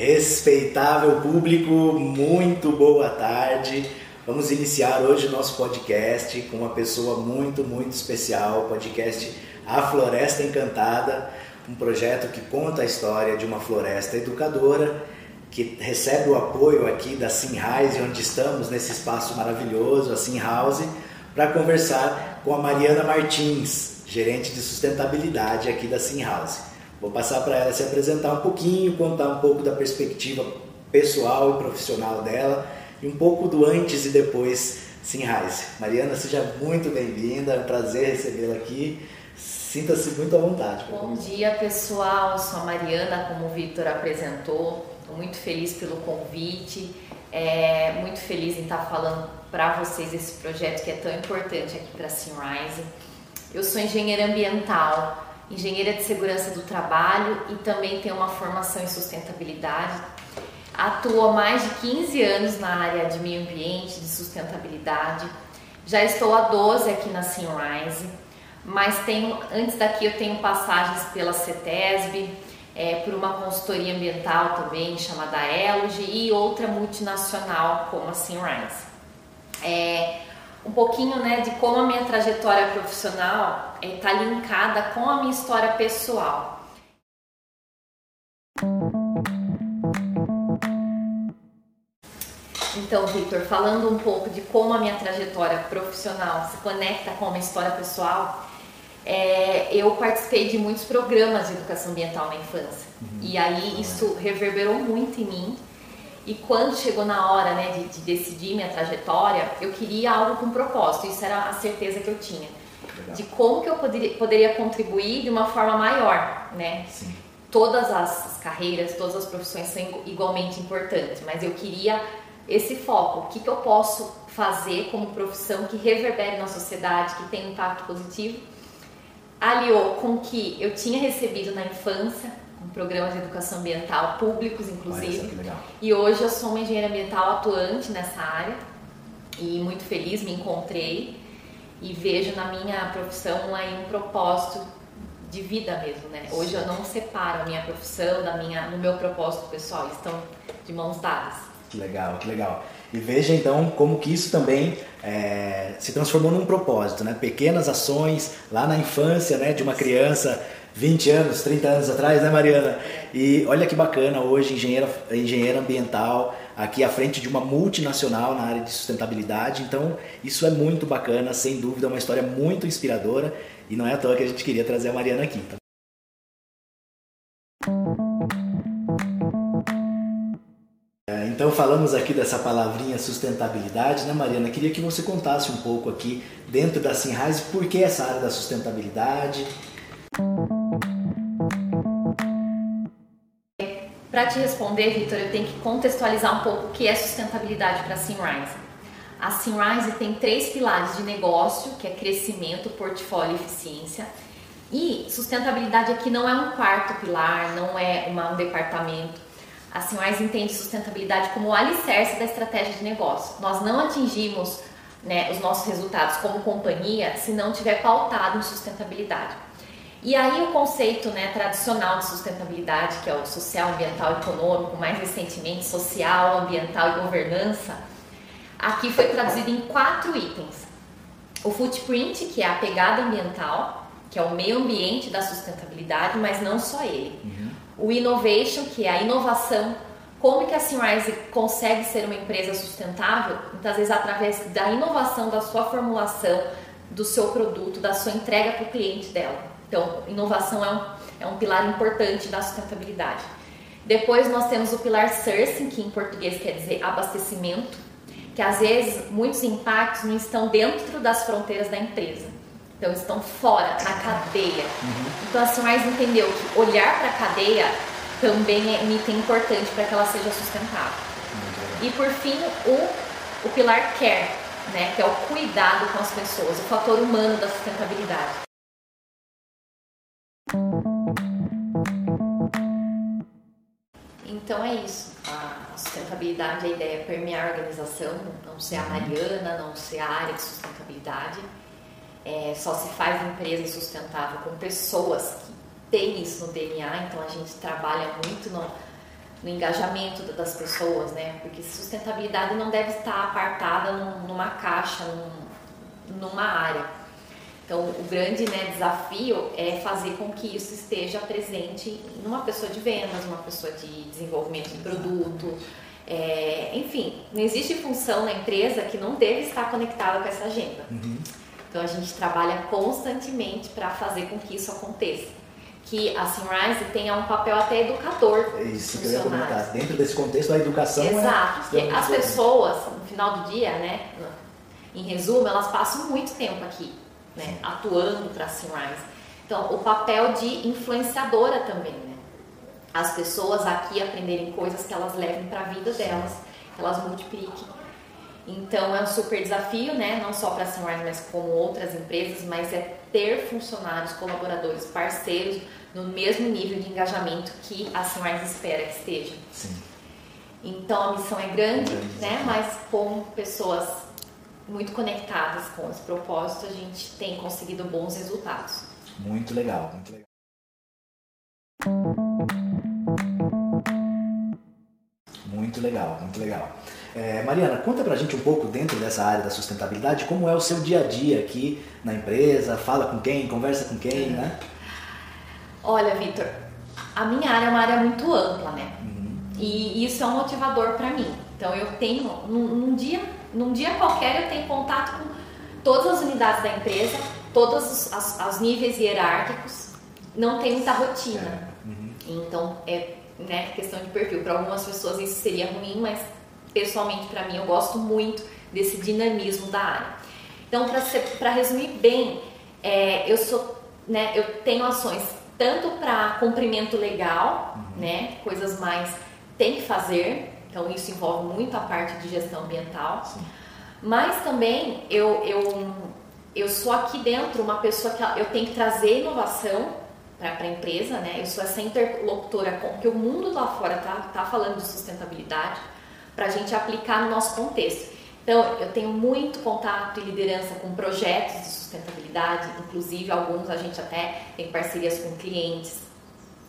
Respeitável público, muito boa tarde. Vamos iniciar hoje o nosso podcast com uma pessoa muito, muito especial, o podcast A Floresta Encantada, um projeto que conta a história de uma floresta educadora que recebe o apoio aqui da Sinhouse, onde estamos nesse espaço maravilhoso, a Sinhouse, para conversar com a Mariana Martins, gerente de sustentabilidade aqui da Sinhouse. Vou passar para ela se apresentar um pouquinho, contar um pouco da perspectiva pessoal e profissional dela e um pouco do antes e depois Sinrise. Mariana, seja muito bem-vinda, é um prazer recebê-la aqui. Sinta-se muito à vontade. Bom dia, pessoal. Eu sou a Mariana, como o Victor apresentou. Estou muito feliz pelo convite. É, muito feliz em estar falando para vocês esse projeto que é tão importante aqui para a Sinrise. Eu sou engenheira ambiental engenheira de segurança do trabalho e também tem uma formação em sustentabilidade. Atuo há mais de 15 anos na área de meio ambiente, de sustentabilidade. Já estou há 12 aqui na Sunrise, mas tenho, antes daqui eu tenho passagens pela CETESB, é, por uma consultoria ambiental também chamada Eloge e outra multinacional como a Sunrise. É, um pouquinho né, de como a minha trajetória profissional está é, linkada com a minha história pessoal. Então, Victor, falando um pouco de como a minha trajetória profissional se conecta com a minha história pessoal, é, eu participei de muitos programas de educação ambiental na infância. Uhum. E aí isso reverberou muito em mim e quando chegou na hora né, de, de, decidir minha trajetória, eu queria algo com propósito. Isso era a certeza que eu tinha. Legal. De como que eu poderia, poderia contribuir de uma forma maior, né? Sim. Todas as carreiras, todas as profissões são igualmente importantes, mas eu queria esse foco. O que, que eu posso fazer como profissão que reverbere na sociedade, que tenha um impacto positivo? Aliou com o que eu tinha recebido na infância, com programas de educação ambiental públicos, inclusive. E hoje eu sou uma engenheira ambiental atuante nessa área e muito feliz me encontrei e vejo na minha profissão aí um propósito de vida mesmo, né? Hoje eu não separo a minha profissão da minha, no meu propósito pessoal, estão de mãos dadas. Que legal, que legal. E veja então como que isso também é, se transformou num propósito, né? Pequenas ações lá na infância, né, de uma criança 20 anos, 30 anos atrás, né, Mariana? E olha que bacana, hoje engenheira, engenheira ambiental, aqui à frente de uma multinacional na área de sustentabilidade. Então, isso é muito bacana, sem dúvida, é uma história muito inspiradora e não é à toa que a gente queria trazer a Mariana aqui. Tá? É, então falamos aqui dessa palavrinha sustentabilidade, né Mariana? Queria que você contasse um pouco aqui dentro da Sinrise por que essa área da sustentabilidade para te responder, Vitor, eu tenho que contextualizar um pouco o que é sustentabilidade para a Simrise. A Simrise tem três pilares de negócio, que é crescimento, portfólio e eficiência. E sustentabilidade aqui não é um quarto pilar, não é uma, um departamento. A Simrise entende sustentabilidade como o alicerce da estratégia de negócio. Nós não atingimos né, os nossos resultados como companhia se não tiver pautado em sustentabilidade. E aí o conceito né, tradicional de sustentabilidade, que é o social, ambiental econômico, mais recentemente social, ambiental e governança, aqui foi traduzido em quatro itens. O footprint, que é a pegada ambiental, que é o meio ambiente da sustentabilidade, mas não só ele. Uhum. O innovation, que é a inovação, como que a Simrise consegue ser uma empresa sustentável? Muitas vezes através da inovação da sua formulação, do seu produto, da sua entrega para o cliente dela. Então, inovação é um, é um pilar importante da sustentabilidade. Depois nós temos o pilar sourcing, que em português quer dizer abastecimento, que às vezes muitos impactos não estão dentro das fronteiras da empresa. Então estão fora, na cadeia. Uhum. Então a Sunrise entendeu que olhar para a cadeia também é um item importante para que ela seja sustentável. Uhum. E por fim, o, o pilar care, né, que é o cuidado com as pessoas, o fator humano da sustentabilidade. Então é isso. A sustentabilidade, a ideia é permear a organização, não ser a Mariana, não ser a área de sustentabilidade. É, só se faz empresa sustentável com pessoas que têm isso no DNA, então a gente trabalha muito no, no engajamento das pessoas, né? Porque sustentabilidade não deve estar apartada numa caixa, numa área. Então, o grande né, desafio é fazer com que isso esteja presente numa pessoa de vendas, uma pessoa de desenvolvimento de produto. É, enfim, não existe função na empresa que não deve estar conectada com essa agenda. Uhum. Então, a gente trabalha constantemente para fazer com que isso aconteça que a Sunrise tenha um papel até educador. É isso que eu ia comentar. Dentro desse contexto, a educação é Exato, é porque as pessoas, no final do dia, né, em resumo, elas passam muito tempo aqui, né, atuando para a Sunrise. Então, o papel de influenciadora também, né? As pessoas aqui aprenderem coisas que elas levem para a vida delas, que elas multipliquem. Então, é um super desafio, né? Não só para a Sunrise, mas como outras empresas, mas é ter funcionários, colaboradores, parceiros no mesmo nível de engajamento que a Sunrise espera que esteja. Sim. Então a missão é grande, né? Mas com pessoas muito conectadas com esse propósito, a gente tem conseguido bons resultados. Muito legal, muito legal. Muito legal, muito legal. É, Mariana, conta pra gente um pouco dentro dessa área da sustentabilidade, como é o seu dia a dia aqui na empresa, fala com quem, conversa com quem, né? Olha, Vitor, a minha área é uma área muito ampla, né? Uhum. E isso é um motivador para mim. Então eu tenho, num, num, dia, num dia qualquer eu tenho contato com todas as unidades da empresa, todos os níveis hierárquicos, não tem muita rotina. É. Uhum. Então é né, questão de perfil. Para algumas pessoas isso seria ruim, mas pessoalmente para mim eu gosto muito desse dinamismo da área. Então, para resumir bem, é, eu sou, né, eu tenho ações tanto para cumprimento legal, uhum. né, coisas mais tem que fazer, então isso envolve muito a parte de gestão ambiental, Sim. mas também eu, eu, eu sou aqui dentro uma pessoa que eu tenho que trazer inovação para a empresa, né, eu sou essa interlocutora com que o mundo lá fora tá, tá falando de sustentabilidade, para a gente aplicar no nosso contexto. Então, eu tenho muito contato e liderança com projetos de sustentabilidade, inclusive alguns a gente até tem parcerias com clientes,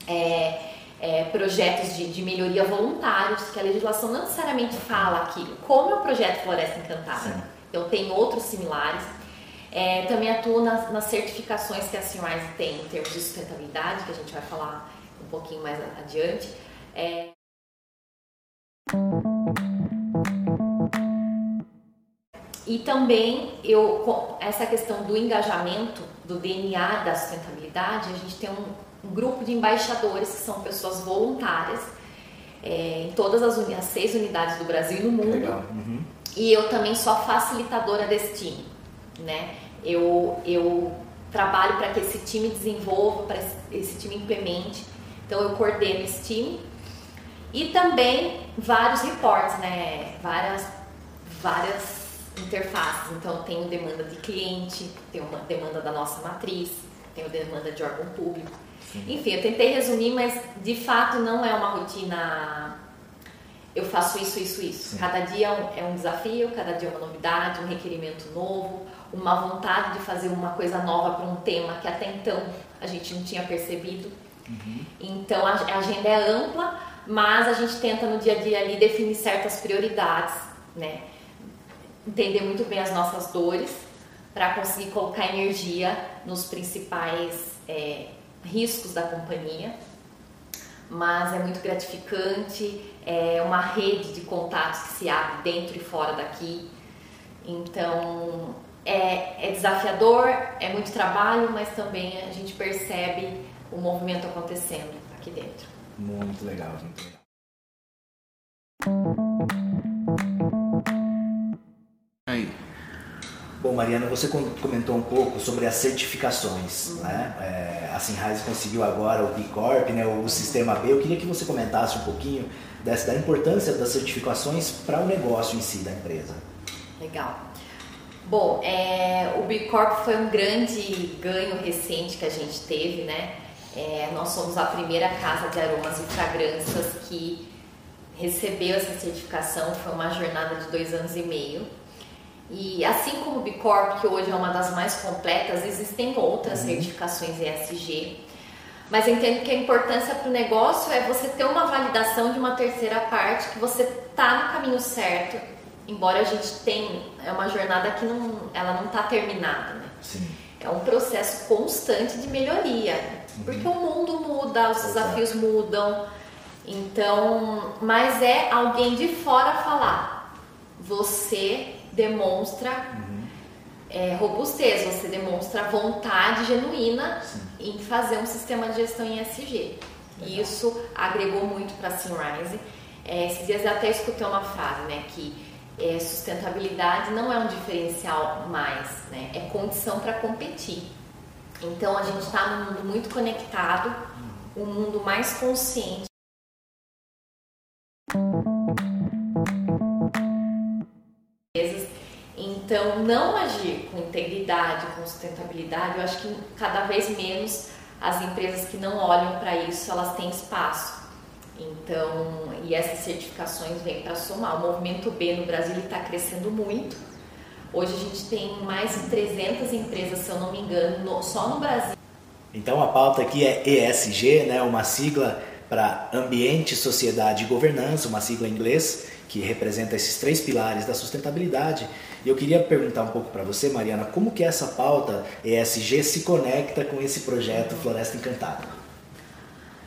é, é, projetos de, de, melhoria voluntários, que a legislação não necessariamente fala aquilo, como é o projeto Floresta Encantada. Sim. Então, tem outros similares. É, também atuo nas, nas, certificações que a Sunrise tem em termos de sustentabilidade, que a gente vai falar um pouquinho mais adiante. É, e também eu essa questão do engajamento, do DNA da sustentabilidade, a gente tem um, um grupo de embaixadores que são pessoas voluntárias é, em todas as, as, seis unidades do Brasil e no mundo. Uhum. E eu também sou a facilitadora desse time, né? Eu, eu trabalho para que esse time desenvolva, para que esse time implemente. Então eu coordeno esse time e também vários reportes, né? Várias, várias interfaces. Então, tenho demanda de cliente, tenho uma demanda da nossa matriz, tenho demanda de órgão público. Sim. Enfim, eu tentei resumir, mas de fato não é uma rotina. Eu faço isso, isso, isso. Sim. Cada dia é um desafio, cada dia é uma novidade, um requerimento novo, uma vontade de fazer uma coisa nova para um tema que até então a gente não tinha percebido. Uhum. Então a agenda é ampla, mas a gente tenta no dia a dia ali definir certas prioridades, né? Entender muito bem as nossas dores para conseguir colocar energia nos principais é, riscos da companhia. Mas é muito gratificante, é uma rede de contatos que se abre dentro e fora daqui. Então é, é desafiador, é muito trabalho, mas também a gente percebe o movimento acontecendo aqui dentro. Muito legal, legal. Aí. Bom, Mariana, você comentou um pouco sobre as certificações. Uhum. Né? É, a Sinrise conseguiu agora o B Corp, né, o Sistema B. Eu queria que você comentasse um pouquinho dessa, da importância das certificações para o negócio em si da empresa. Legal. Bom, é, o B Corp foi um grande ganho recente que a gente teve, né? É, nós somos a primeira casa de aromas e fragrâncias que recebeu essa certificação. Foi uma jornada de dois anos e meio. E assim como o Bicorp, que hoje é uma das mais completas, existem outras uhum. certificações ESG. Mas entendo que a importância para o negócio é você ter uma validação de uma terceira parte, que você está no caminho certo, embora a gente tenha, é uma jornada que não, ela não está terminada, né? Sim. É um processo constante de melhoria, uhum. porque o mundo muda, os desafios mudam, então, mas é alguém de fora falar, você demonstra uhum. é, robustez, você demonstra vontade genuína Sim. em fazer um sistema de gestão em SG. E isso agregou muito para a Simrise. É, esses dias eu até escutei uma frase, né, que é, sustentabilidade não é um diferencial mais, né, é condição para competir. Então a gente está num mundo muito conectado, um mundo mais consciente. Então, não agir com integridade, com sustentabilidade, eu acho que cada vez menos as empresas que não olham para isso, elas têm espaço. Então, e essas certificações vêm para somar. O movimento B no Brasil está crescendo muito. Hoje a gente tem mais de 300 empresas, se eu não me engano, no, só no Brasil. Então a pauta aqui é ESG, né, uma sigla para Ambiente, Sociedade e Governança, uma sigla em inglês que representa esses três pilares da sustentabilidade. E eu queria perguntar um pouco para você, Mariana, como que essa pauta ESG se conecta com esse projeto Floresta Encantada?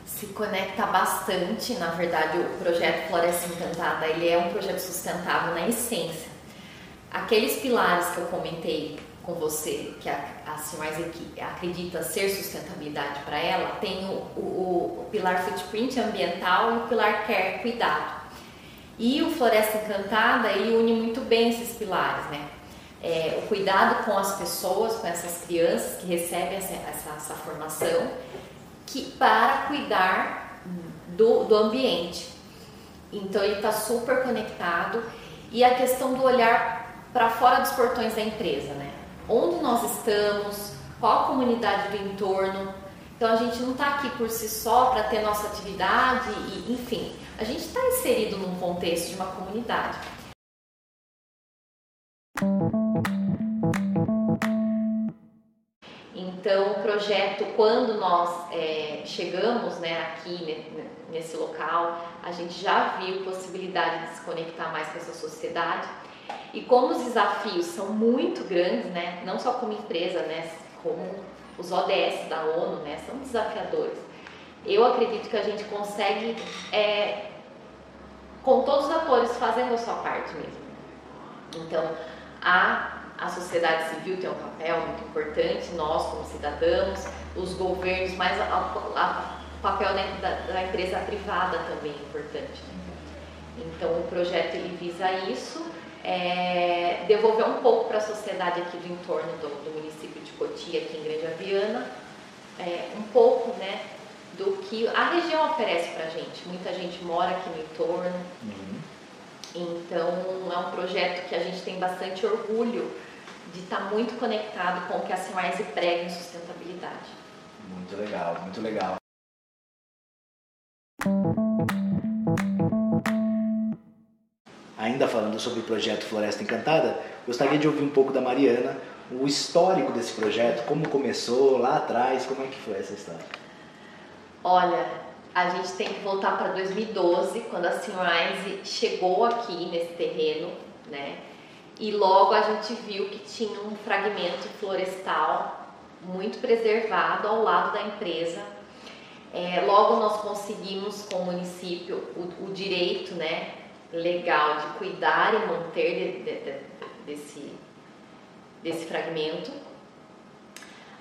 Se conecta bastante, na verdade, o projeto Floresta Encantada, ele é um projeto sustentável na essência. Aqueles pilares que eu comentei com você, que a, Simais acredita ser sustentabilidade para ela, tem o, o, o pilar footprint ambiental e o pilar care, cuidado. E o Floresta Encantada, ele une muito bem esses pilares, né? É, o cuidado com as pessoas, com essas crianças que recebem essa, essa, essa formação, que para cuidar do, do ambiente. Então ele está super conectado e a questão do olhar para fora dos portões da empresa, né? Onde nós estamos, qual a comunidade do entorno. Então a gente não está aqui por si só para ter nossa atividade e, enfim, a gente está inserido num contexto de uma comunidade. Então, o projeto, quando nós é, chegamos né, aqui nesse local, a gente já viu possibilidade de se conectar mais com essa sociedade. E como os desafios são muito grandes, né, não só como empresa, né, como os ODS da ONU, né, são desafiadores eu acredito que a gente consegue, é, com todos os atores fazendo a sua parte mesmo. Então, a, a sociedade civil tem um papel muito importante, nós como cidadãos, os governos, mas o papel né, da, da, empresa privada também é importante. Né? Então, o projeto ele visa isso, é, devolver um pouco para a sociedade aqui do entorno do, do município de Cotia, aqui em Grande Aviana, é, um pouco, né, do que a região oferece para a gente. Muita gente mora aqui no entorno. Uhum. Então é um projeto que a gente tem bastante orgulho de estar tá muito conectado com o que a Simrise prega em sustentabilidade. Muito legal, muito legal. Ainda falando sobre o projeto Floresta Encantada, gostaria de ouvir um pouco da Mariana, o histórico desse projeto, como começou lá atrás, como é que foi essa história? Olha, a gente tem que voltar para 2012, quando a Sunrise chegou aqui nesse terreno, né? E logo a gente viu que tinha um fragmento florestal muito preservado ao lado da empresa. É, logo nós conseguimos com o município o, o, direito, né, legal de cuidar e manter de, de, de, desse, desse fragmento.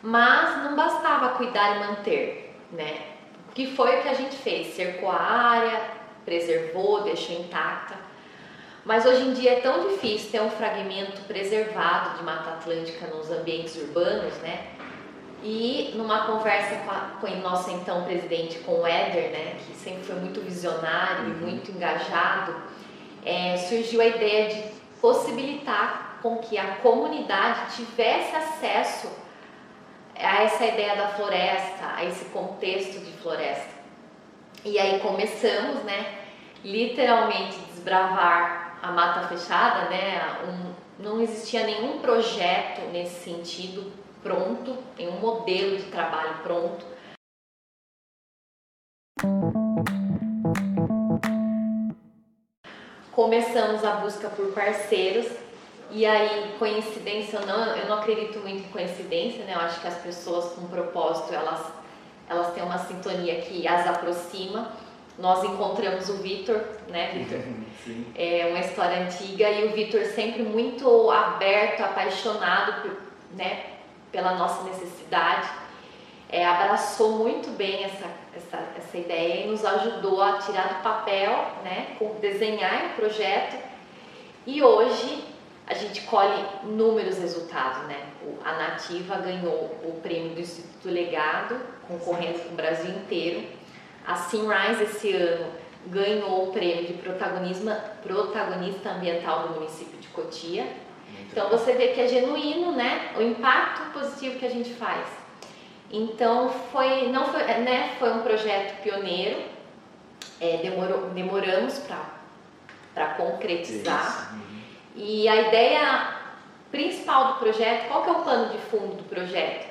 Mas não bastava cuidar e manter, né? que foi o que a gente fez, cercou a área, preservou, deixou intacta. Mas hoje em dia é tão difícil ter um fragmento preservado de Mata Atlântica nos ambientes urbanos, né? E numa conversa com, a, com o nosso então presidente, com o Éder, né, que sempre foi muito visionário e uhum. muito engajado, é, surgiu a ideia de possibilitar com que a comunidade tivesse acesso a essa ideia da floresta, a esse contexto de floresta. E aí começamos, né, literalmente desbravar a mata fechada, né? Um, não existia nenhum projeto nesse sentido pronto, nenhum modelo de trabalho pronto. Começamos a busca por parceiros e aí coincidência ou não, eu não acredito muito em coincidência, né? Eu acho que as pessoas com propósito elas elas têm uma sintonia que as aproxima. Nós encontramos o Vitor, né, Vitor? É uma história antiga e o Vitor sempre muito aberto, apaixonado, por, né, pela nossa necessidade é, abraçou muito bem essa, essa, essa ideia e nos ajudou a tirar do papel, né, desenhar o projeto. E hoje a gente colhe inúmeros resultados, né? A Nativa ganhou o prêmio do Instituto Legado, concorrendo com o Brasil inteiro. A Simrise esse ano ganhou o prêmio de protagonismo, protagonista ambiental do município de Cotia. Então você vê que é genuíno, né? O impacto positivo que a gente faz. Então foi, não foi, né, foi um projeto pioneiro, é, demorou, demoramos para concretizar. Uhum. E a ideia principal do projeto, qual que é o plano de fundo do projeto?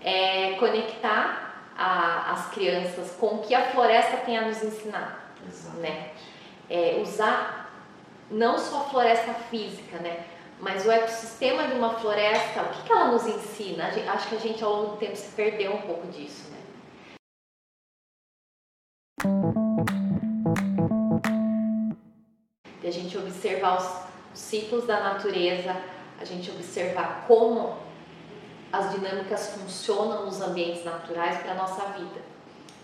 É conectar a, as crianças com o que a floresta tem a nos ensinar. Né? É, usar não só a floresta física, né? Mas o ecossistema de uma floresta, o que, que ela nos ensina? Acho que a gente ao longo do tempo se perdeu um pouco disso, né? De a gente observar os ciclos da natureza, a gente observar como as dinâmicas funcionam nos ambientes naturais para a nossa vida.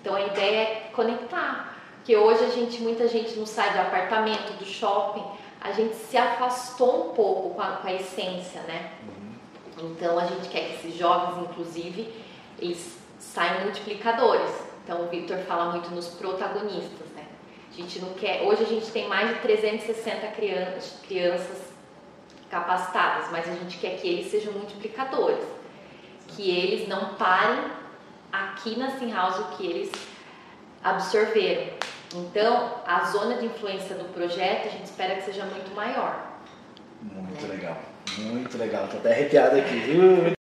Então a ideia é conectar, porque hoje a gente, muita gente não sai do apartamento, do shopping, a gente se afastou um pouco com a, com a essência, né? Uhum. Então a gente quer que esses jovens, inclusive, eles saiam multiplicadores. Então o Victor fala muito nos protagonistas, né? A gente não quer. Hoje a gente tem mais de 360 crianças, crianças capacitadas, mas a gente quer que eles sejam multiplicadores, que eles não parem aqui na Sim House o que eles absorveram. Então, a zona de influência do projeto a gente espera que seja muito maior. Muito né? legal, muito legal. Tô até arrepiado aqui, viu?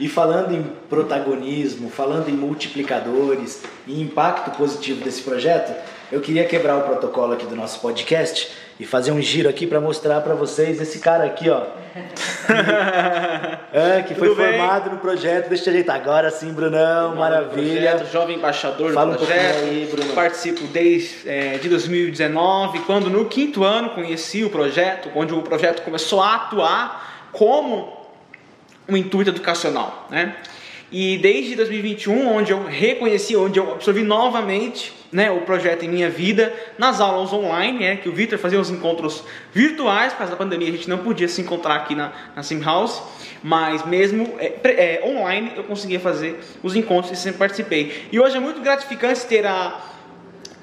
E falando em protagonismo, falando em multiplicadores e impacto positivo desse projeto, eu queria quebrar o protocolo aqui do nosso podcast e fazer um giro aqui para mostrar para vocês esse cara aqui, ó. é, que foi formado no projeto. Deixa eu ajeitar agora sim, Brunão, maravilha. Projeto, jovem embaixador Fala do projeto. Um aí, Bruno. Participo desde é, de 2019, quando no quinto ano conheci o projeto, onde o projeto começou a atuar como um intuito educacional, né? E desde 2021, onde eu reconheci, onde eu absorvi novamente né, o projeto em minha vida, nas aulas online, né, que o Victor fazia os encontros virtuais, por causa da pandemia a gente não podia se encontrar aqui na, na Sim House, mas mesmo é, é, online eu conseguia fazer os encontros e sempre participei. E hoje é muito gratificante ter a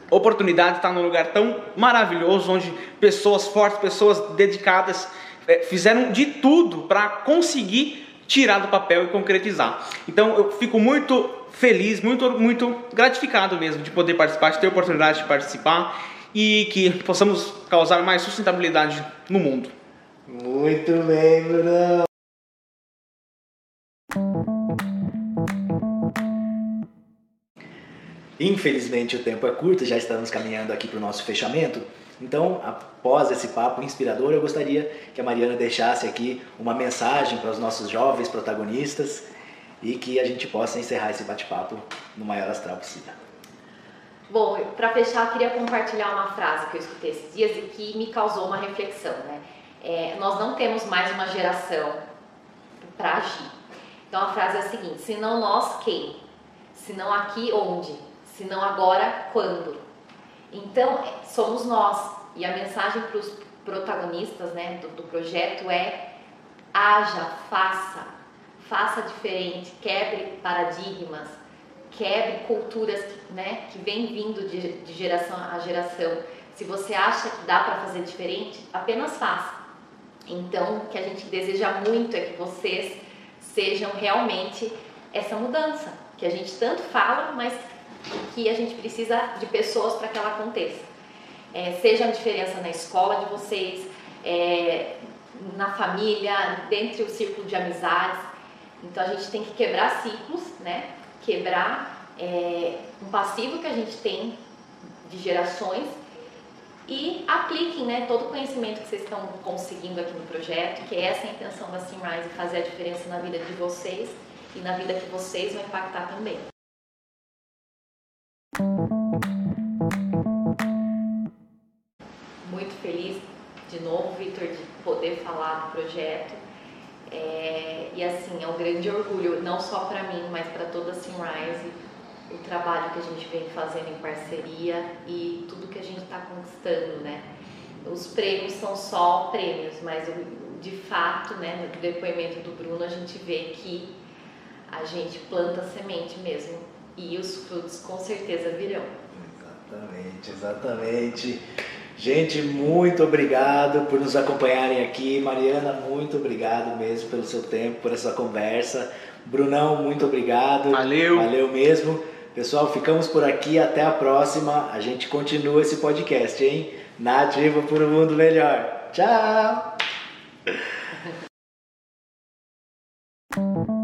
oportunidade de estar num lugar tão maravilhoso, onde pessoas fortes, pessoas dedicadas, é, fizeram de tudo para conseguir tirar do papel e concretizar. Então eu fico muito feliz, muito, muito gratificado mesmo de poder participar, de ter a oportunidade de participar e que possamos causar mais sustentabilidade no mundo. Muito bem, Bruno. Infelizmente o tempo é curto, já estamos caminhando aqui para o nosso fechamento. Então, após esse papo inspirador, eu gostaria que a Mariana deixasse aqui uma mensagem para os nossos jovens protagonistas e que a gente possa encerrar esse bate-papo no maior astral possível. Bom, para fechar, eu queria compartilhar uma frase que eu escutei esses dias e que me causou uma reflexão. Né? É, nós não temos mais uma geração para agir. Então a frase é a seguinte: se não nós, quem? Se não aqui, onde? Se não agora, quando? Então, somos nós. E a mensagem para os protagonistas né, do, do projeto é: haja, faça, faça diferente, quebre paradigmas, quebre culturas né, que vem vindo de, de geração a geração. Se você acha que dá para fazer diferente, apenas faça. Então, o que a gente deseja muito é que vocês sejam realmente essa mudança que a gente tanto fala, mas que a gente precisa de pessoas para que ela aconteça. É, seja a diferença na escola de vocês, é, na família, dentro do círculo de amizades. Então a gente tem que quebrar ciclos, né? Quebrar é, um passivo que a gente tem de gerações e apliquem né, todo o conhecimento que vocês estão conseguindo aqui no projeto, que é essa a intenção da Simrise, fazer a diferença na vida de vocês e na vida que vocês vão impactar também. Muito feliz de novo, Vitor, de poder falar do projeto. É, e assim, é um grande orgulho, não só para mim, mas para toda a Simrise o trabalho que a gente vem fazendo em parceria e tudo que a gente está conquistando, né? Os prêmios são só prêmios, mas de fato, né, no depoimento do Bruno, a gente vê que a gente planta semente mesmo e os frutos com certeza virão. Exatamente, exatamente. Gente, muito obrigado por nos acompanharem aqui. Mariana, muito obrigado mesmo pelo seu tempo, por essa conversa. Brunão, muito obrigado. Valeu. Valeu mesmo. Pessoal, ficamos por aqui. Até a próxima. A gente continua esse podcast, hein? Nativa por um mundo melhor. Tchau!